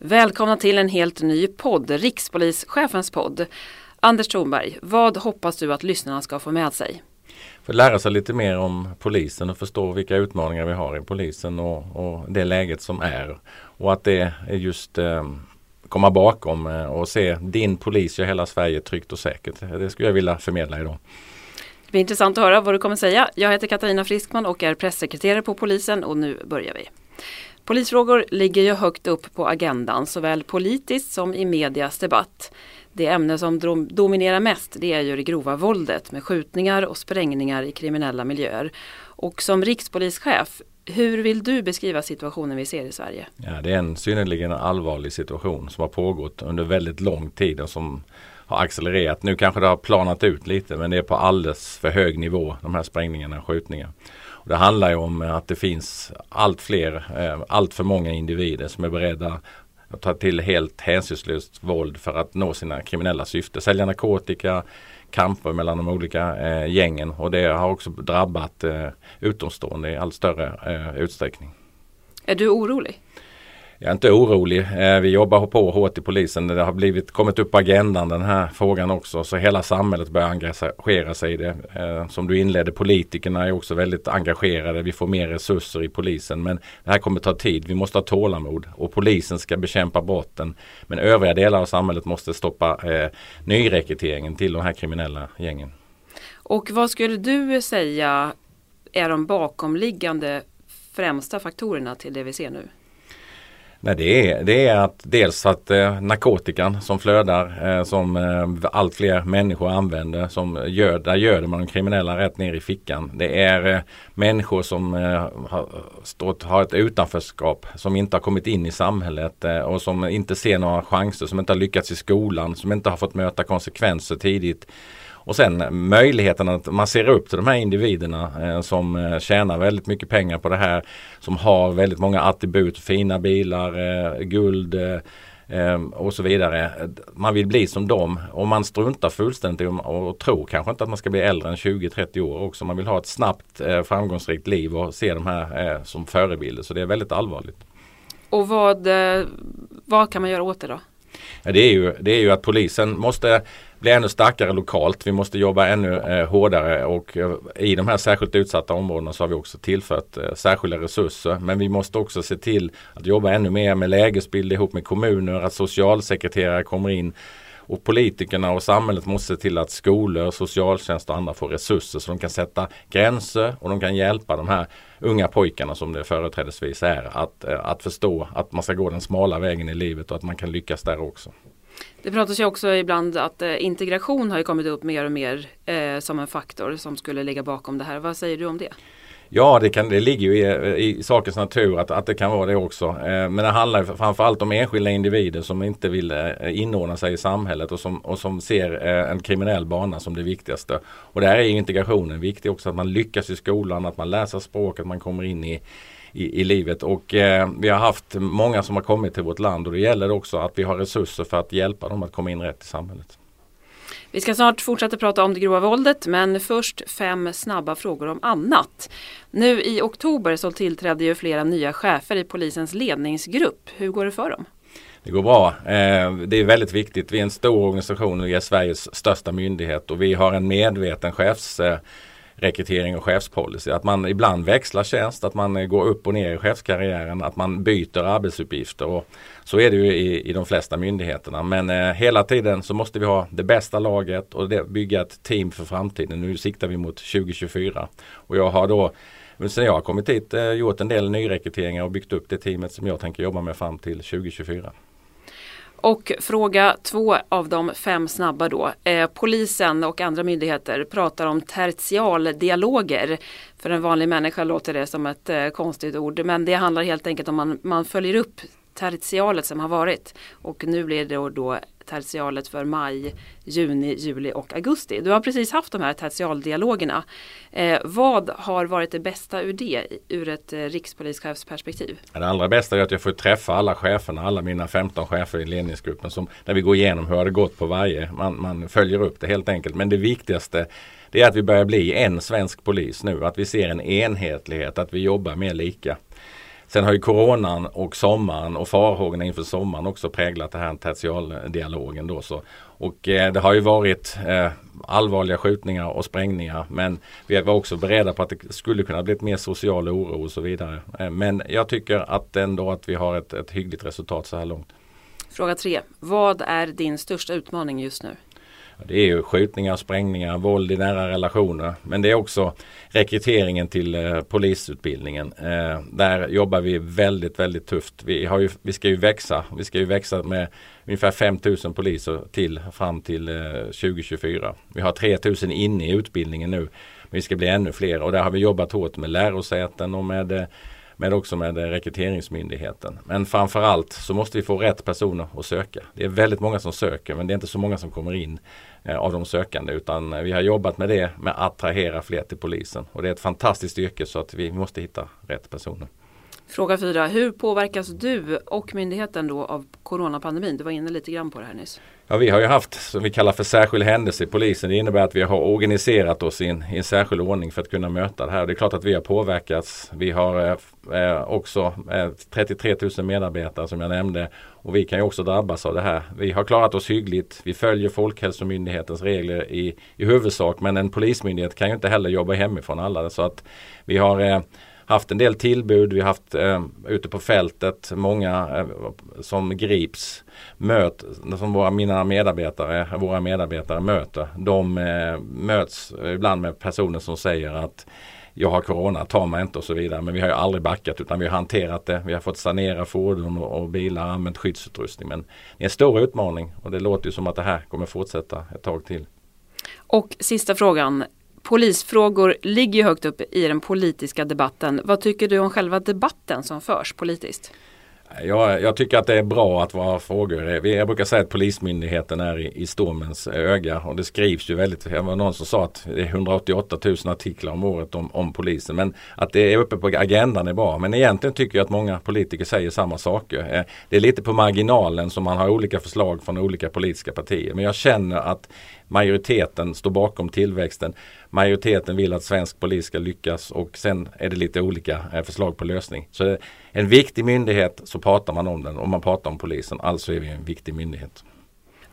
Välkomna till en helt ny podd, Rikspolischefens podd. Anders Thornberg, vad hoppas du att lyssnarna ska få med sig? För att lära sig lite mer om polisen och förstå vilka utmaningar vi har i polisen och, och det läget som är. Och att det är just eh, komma bakom eh, och se din polis gör hela Sverige tryggt och säkert. Det skulle jag vilja förmedla idag. Det blir intressant att höra vad du kommer säga. Jag heter Katarina Friskman och är pressekreterare på polisen och nu börjar vi. Polisfrågor ligger ju högt upp på agendan såväl politiskt som i medias debatt. Det ämne som dominerar mest det är ju det grova våldet med skjutningar och sprängningar i kriminella miljöer. Och som rikspolischef, hur vill du beskriva situationen vi ser i Sverige? Ja, det är en synnerligen allvarlig situation som har pågått under väldigt lång tid och som har accelererat. Nu kanske det har planat ut lite men det är på alldeles för hög nivå de här sprängningarna och skjutningarna. Det handlar ju om att det finns allt fler, eh, allt för många individer som är beredda att ta till helt hänsynslöst våld för att nå sina kriminella syften. Sälja narkotika, kamper mellan de olika eh, gängen och det har också drabbat eh, utomstående i allt större eh, utsträckning. Är du orolig? Jag är inte orolig. Eh, vi jobbar på hårt i polisen. Det har blivit, kommit upp på agendan den här frågan också. Så hela samhället börjar engagera sig i det. Eh, som du inledde, politikerna är också väldigt engagerade. Vi får mer resurser i polisen. Men det här kommer ta tid. Vi måste ha tålamod. Och polisen ska bekämpa brotten. Men övriga delar av samhället måste stoppa eh, nyrekryteringen till de här kriminella gängen. Och vad skulle du säga är de bakomliggande främsta faktorerna till det vi ser nu? Nej, det är, det är att dels att eh, narkotikan som flödar eh, som eh, allt fler människor använder som gör, där göder man de kriminella rätt ner i fickan. Det är eh, människor som eh, har, stått, har ett utanförskap som inte har kommit in i samhället eh, och som inte ser några chanser, som inte har lyckats i skolan, som inte har fått möta konsekvenser tidigt. Och sen möjligheten att man ser upp till de här individerna eh, som eh, tjänar väldigt mycket pengar på det här. Som har väldigt många attribut, fina bilar, eh, guld eh, och så vidare. Man vill bli som dem och man struntar fullständigt och, och tror kanske inte att man ska bli äldre än 20-30 år också. Man vill ha ett snabbt eh, framgångsrikt liv och se de här eh, som förebilder. Så det är väldigt allvarligt. Och vad, vad kan man göra åt det då? Det, är ju, det är ju att polisen måste bli ännu starkare lokalt. Vi måste jobba ännu eh, hårdare och eh, i de här särskilt utsatta områdena så har vi också tillfört eh, särskilda resurser. Men vi måste också se till att jobba ännu mer med lägesbild ihop med kommuner, att socialsekreterare kommer in och politikerna och samhället måste se till att skolor, socialtjänst och andra får resurser så de kan sätta gränser och de kan hjälpa de här unga pojkarna som det företrädesvis är att, eh, att förstå att man ska gå den smala vägen i livet och att man kan lyckas där också. Det pratas ju också ibland att eh, integration har kommit upp mer och mer eh, som en faktor som skulle ligga bakom det här. Vad säger du om det? Ja, det, kan, det ligger ju i, i sakens natur att, att det kan vara det också. Eh, men det handlar framförallt om enskilda individer som inte vill eh, inordna sig i samhället och som, och som ser eh, en kriminell bana som det viktigaste. Och där är integrationen viktig också, att man lyckas i skolan, att man läser språk, att man kommer in i i, i livet och eh, vi har haft många som har kommit till vårt land och det gäller också att vi har resurser för att hjälpa dem att komma in rätt i samhället. Vi ska snart fortsätta prata om det grova våldet men först fem snabba frågor om annat. Nu i oktober så tillträdde ju flera nya chefer i polisens ledningsgrupp. Hur går det för dem? Det går bra. Eh, det är väldigt viktigt. Vi är en stor organisation och vi är Sveriges största myndighet och vi har en medveten chefs rekrytering och chefspolicy. Att man ibland växlar tjänst, att man går upp och ner i chefskarriären, att man byter arbetsuppgifter. Och så är det ju i, i de flesta myndigheterna. Men eh, hela tiden så måste vi ha det bästa laget och det, bygga ett team för framtiden. Nu siktar vi mot 2024. Och jag har då sen jag har kommit hit eh, gjort en del nyrekryteringar och byggt upp det teamet som jag tänker jobba med fram till 2024. Och fråga två av de fem snabba då. Eh, polisen och andra myndigheter pratar om tertialdialoger. För en vanlig människa låter det som ett eh, konstigt ord men det handlar helt enkelt om man, man följer upp tertialet som har varit. Och nu blir det då, då tertialet för maj, juni, juli och augusti. Du har precis haft de här tertialdialogerna. Eh, vad har varit det bästa ur det ur ett eh, rikspolischefsperspektiv? Det allra bästa är att jag får träffa alla cheferna, alla mina 15 chefer i ledningsgruppen som när vi går igenom hur det gått på varje. Man, man följer upp det helt enkelt. Men det viktigaste det är att vi börjar bli en svensk polis nu. Att vi ser en enhetlighet, att vi jobbar mer lika. Sen har ju coronan och sommaren och farhågorna inför sommaren också präglat det här tertialdialogen. Då, så. Och eh, det har ju varit eh, allvarliga skjutningar och sprängningar men vi var också beredda på att det skulle kunna bli mer social oro och så vidare. Eh, men jag tycker att ändå att vi har ett, ett hyggligt resultat så här långt. Fråga tre. Vad är din största utmaning just nu? Det är ju skjutningar, sprängningar, våld i nära relationer. Men det är också rekryteringen till eh, polisutbildningen. Eh, där jobbar vi väldigt, väldigt tufft. Vi, har ju, vi ska ju växa. Vi ska ju växa med ungefär 5000 poliser till fram till eh, 2024. Vi har 3000 inne i utbildningen nu. Men vi ska bli ännu fler och där har vi jobbat hårt med lärosäten och med eh, men också med Rekryteringsmyndigheten. Men framförallt så måste vi få rätt personer att söka. Det är väldigt många som söker men det är inte så många som kommer in eh, av de sökande utan eh, vi har jobbat med det med att attrahera fler till polisen. Och det är ett fantastiskt yrke så att vi måste hitta rätt personer. Fråga fyra. Hur påverkas du och myndigheten då av coronapandemin? Du var inne lite grann på det här nyss. Ja, vi har ju haft som vi kallar för särskild händelse i polisen. Det innebär att vi har organiserat oss i en, i en särskild ordning för att kunna möta det här. Det är klart att vi har påverkats. Vi har eh, också eh, 33 000 medarbetare som jag nämnde. Och vi kan ju också drabbas av det här. Vi har klarat oss hyggligt. Vi följer Folkhälsomyndighetens regler i, i huvudsak. Men en polismyndighet kan ju inte heller jobba hemifrån alla. Så att vi har eh, haft en del tillbud. Vi har haft eh, ute på fältet många eh, som grips. Möt, som våra, mina medarbetare, våra medarbetare möter. De eh, möts ibland med personer som säger att jag har corona, ta mig inte och så vidare. Men vi har ju aldrig backat utan vi har hanterat det. Vi har fått sanera fordon och, och bilar, använt skyddsutrustning. Men det är en stor utmaning och det låter ju som att det här kommer fortsätta ett tag till. Och sista frågan polisfrågor ligger ju högt upp i den politiska debatten. Vad tycker du om själva debatten som förs politiskt? Jag, jag, tycker att det är bra att våra frågor, jag brukar säga att Polismyndigheten är i, i stormens öga och det skrivs ju väldigt, det var någon som sa att det är 188 000 artiklar om året om, om polisen. Men att det är uppe på agendan är bra. Men egentligen tycker jag att många politiker säger samma saker. Eh, det är lite på marginalen som man har olika förslag från olika politiska partier. Men jag känner att majoriteten står bakom tillväxten. Majoriteten vill att svensk polis ska lyckas och sen är det lite olika eh, förslag på lösning. Så en viktig myndighet så pratar man om den och man pratar om polisen. Alltså är vi en viktig myndighet.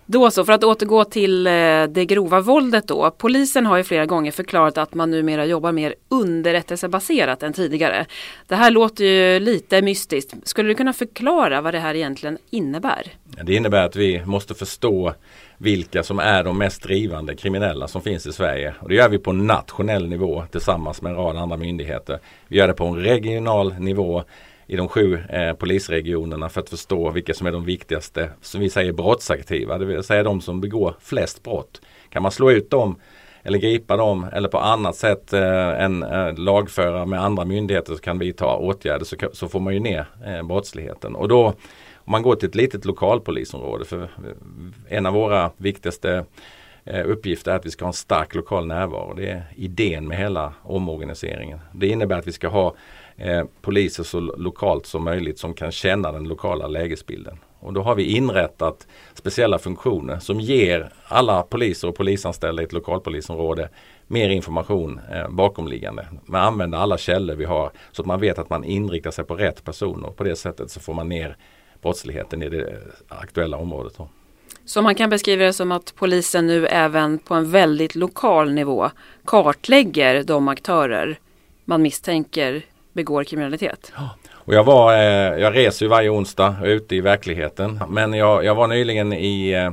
Då så, för att återgå till eh, det grova våldet då. Polisen har ju flera gånger förklarat att man numera jobbar mer underrättelsebaserat än tidigare. Det här låter ju lite mystiskt. Skulle du kunna förklara vad det här egentligen innebär? Det innebär att vi måste förstå vilka som är de mest drivande kriminella som finns i Sverige. Och det gör vi på nationell nivå tillsammans med en rad andra myndigheter. Vi gör det på en regional nivå i de sju eh, polisregionerna för att förstå vilka som är de viktigaste, som vi säger brottsaktiva, det vill säga de som begår flest brott. Kan man slå ut dem eller gripa dem eller på annat sätt eh, än eh, lagföra med andra myndigheter så kan vi ta åtgärder så, så får man ju ner eh, brottsligheten. Och då om man går till ett litet lokalpolisområde, för eh, en av våra viktigaste eh, uppgifter är att vi ska ha en stark lokal närvaro. Det är idén med hela omorganiseringen. Det innebär att vi ska ha eh, poliser så lokalt som möjligt som kan känna den lokala lägesbilden. Och då har vi inrättat speciella funktioner som ger alla poliser och polisanställda i ett lokalpolisområde mer information eh, bakomliggande. Man använder alla källor vi har så att man vet att man inriktar sig på rätt personer. På det sättet så får man ner brottsligheten i det eh, aktuella området. Då. Så man kan beskriva det som att polisen nu även på en väldigt lokal nivå kartlägger de aktörer man misstänker begår kriminalitet? Ja. Och jag, var, eh, jag reser ju varje onsdag ute i verkligheten. Men jag, jag var nyligen i, eh,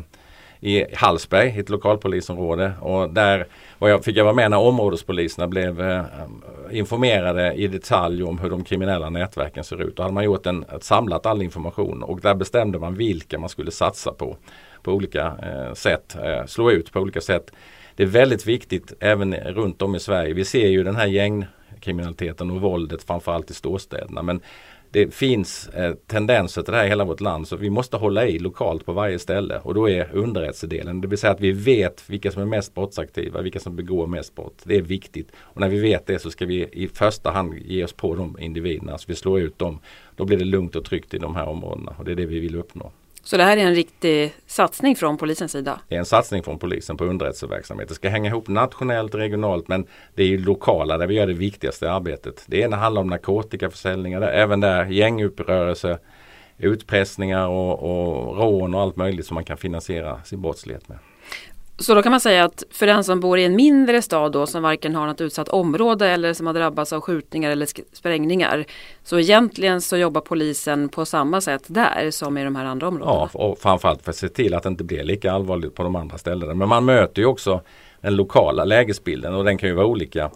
i Hallsberg, ett lokalpolisområde. Och där var jag, fick jag vara med när områdespoliserna blev eh, informerade i detalj om hur de kriminella nätverken ser ut. Då hade man gjort en, samlat all information och där bestämde man vilka man skulle satsa på. På olika eh, sätt, eh, slå ut på olika sätt. Det är väldigt viktigt även runt om i Sverige. Vi ser ju den här gäng kriminaliteten och våldet framförallt i storstäderna. Men det finns eh, tendenser till det här i hela vårt land så vi måste hålla i lokalt på varje ställe och då är underrättelsedelen, det vill säga att vi vet vilka som är mest brottsaktiva, vilka som begår mest brott. Det är viktigt och när vi vet det så ska vi i första hand ge oss på de individerna så vi slår ut dem. Då blir det lugnt och tryggt i de här områdena och det är det vi vill uppnå. Så det här är en riktig satsning från polisens sida? Det är en satsning från polisen på underrättelseverksamhet. Det ska hänga ihop nationellt, regionalt men det är ju lokala där vi gör det viktigaste arbetet. Det ena handlar om narkotikaförsäljningar, även där gängupprörelse, utpressningar och, och rån och allt möjligt som man kan finansiera sin brottslighet med. Så då kan man säga att för den som bor i en mindre stad då som varken har något utsatt område eller som har drabbats av skjutningar eller sprängningar. Så egentligen så jobbar polisen på samma sätt där som i de här andra områdena. Ja, och framförallt för att se till att det inte blir lika allvarligt på de andra ställena. Men man möter ju också den lokala lägesbilden och den kan ju vara olika.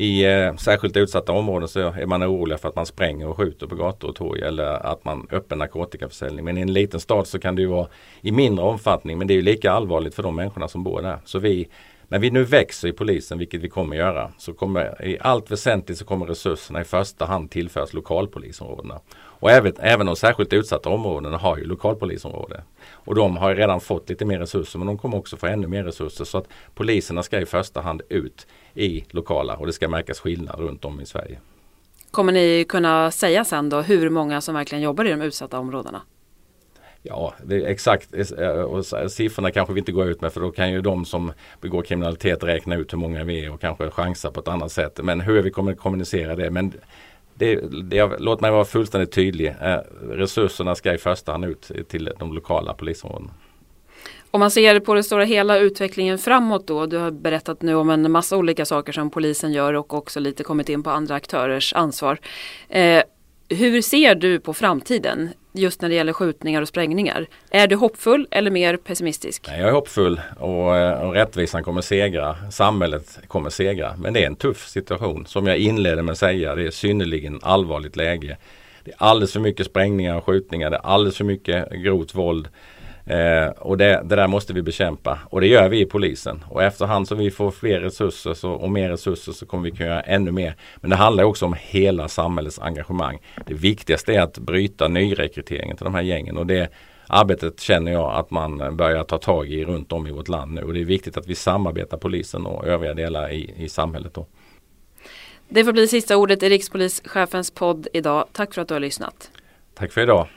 I eh, särskilt utsatta områden så är man orolig för att man spränger och skjuter på gator och torg eller att man öppnar narkotikaförsäljning. Men i en liten stad så kan det ju vara i mindre omfattning men det är ju lika allvarligt för de människorna som bor där. Så vi, när vi nu växer i polisen, vilket vi kommer göra, så kommer i allt väsentligt så kommer resurserna i första hand tillföras lokalpolisområdena. Och även, även de särskilt utsatta områdena har ju lokalpolisområde. Och de har redan fått lite mer resurser men de kommer också få ännu mer resurser så att poliserna ska i första hand ut i lokala och det ska märkas skillnad runt om i Sverige. Kommer ni kunna säga sen då hur många som verkligen jobbar i de utsatta områdena? Ja, det är exakt. Eh, och siffrorna kanske vi inte går ut med för då kan ju de som begår kriminalitet räkna ut hur många vi är och kanske chansa på ett annat sätt. Men hur vi kommer kommunicera det. Men det, det, låt mig vara fullständigt tydlig. Eh, resurserna ska i första hand ut till de lokala polisområdena. Om man ser på det stora hela utvecklingen framåt då. Du har berättat nu om en massa olika saker som polisen gör och också lite kommit in på andra aktörers ansvar. Eh, hur ser du på framtiden just när det gäller skjutningar och sprängningar? Är du hoppfull eller mer pessimistisk? Nej, jag är hoppfull och, eh, och rättvisan kommer segra. Samhället kommer segra. Men det är en tuff situation. Som jag inledde med att säga, det är synnerligen allvarligt läge. Det är alldeles för mycket sprängningar och skjutningar. Det är alldeles för mycket grovt våld. Eh, och det, det, där måste vi bekämpa och det gör vi i polisen. Och efterhand som vi får fler resurser så, och mer resurser så kommer vi kunna göra ännu mer. Men det handlar också om hela samhällets engagemang. Det viktigaste är att bryta nyrekryteringen till de här gängen och det arbetet känner jag att man börjar ta tag i runt om i vårt land nu. Och det är viktigt att vi samarbetar polisen och övriga delar i, i samhället. Då. Det får bli sista ordet i rikspolischefens podd idag. Tack för att du har lyssnat. Tack för idag.